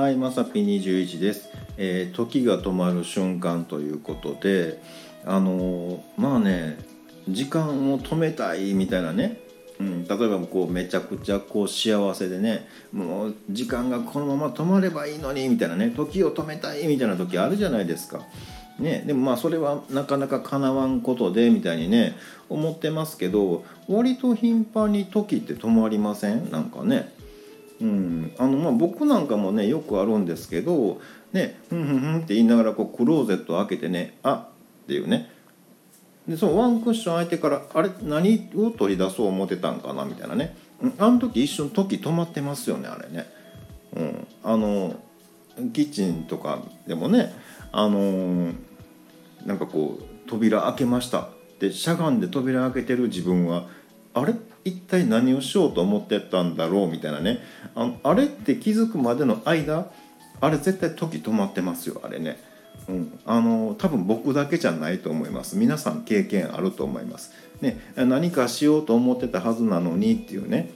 はい、まさぴ21です、えー時が止まる瞬間ということで、あのーまあね、時間を止めたいみたいなね、うん、例えばこうめちゃくちゃこう幸せでね、もう時間がこのまま止まればいいのにみたいなね、時を止めたいみたいな時あるじゃないですか。ね、でもまあそれはなかなか叶わんことでみたいにね思ってますけど割と頻繁に時って止まりません？なんかね。うん、あのまあ僕なんかもねよくあるんですけど「ねふんふんふん」って言いながらこうクローゼット開けてね「あっていうね。でそのワンクッション開いてから「あれ何を取り出そう思ってたんかな」みたいなね。あの時一瞬時止まってますよねあれね。うん、あのキッチンとかでもねあのなんかこう扉開けましたでしゃがんで扉開けてる自分はあれ？一体何をしようと思ってたんだろう？みたいなね。あのあれって気づくまでの間あれ絶対時止まってますよあれね、うん、あの多分僕だけじゃないと思います。皆さん経験あると思います、ね、何かしようと思ってたはずなのにっていうね。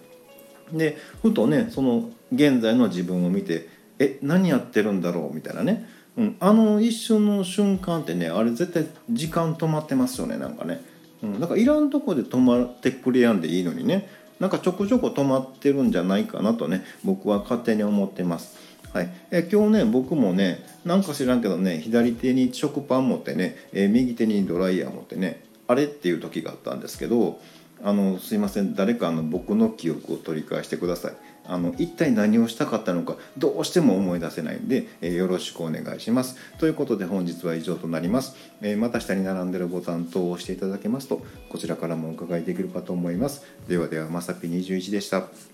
でふとねその現在の自分を見てえ何やってるんだろう？みたいなね、うん、あの一瞬の瞬間ってねあれ絶対時間止まってますよねなんかね、うん、だかいらんとこで止まってくれやんでいいのにねなんかちょこちょこ止まってるんじゃないかなとね僕は勝手に思ってます。はい、え今日ね僕もねなんか知らんけどね左手に食パン持ってね、え右手にドライヤー持ってねあれっていう時があったんですけどあのすいません。誰かあの僕の記憶を取り返してください。あの一体何をしたかったのかどうしても思い出せないんで、えーよろしくお願いします。ということで本日は以上となります、えーまた下に並んでるボタン等を押していただけますとこちらからもお伺いできるかと思います。ではではまさぴ21でした。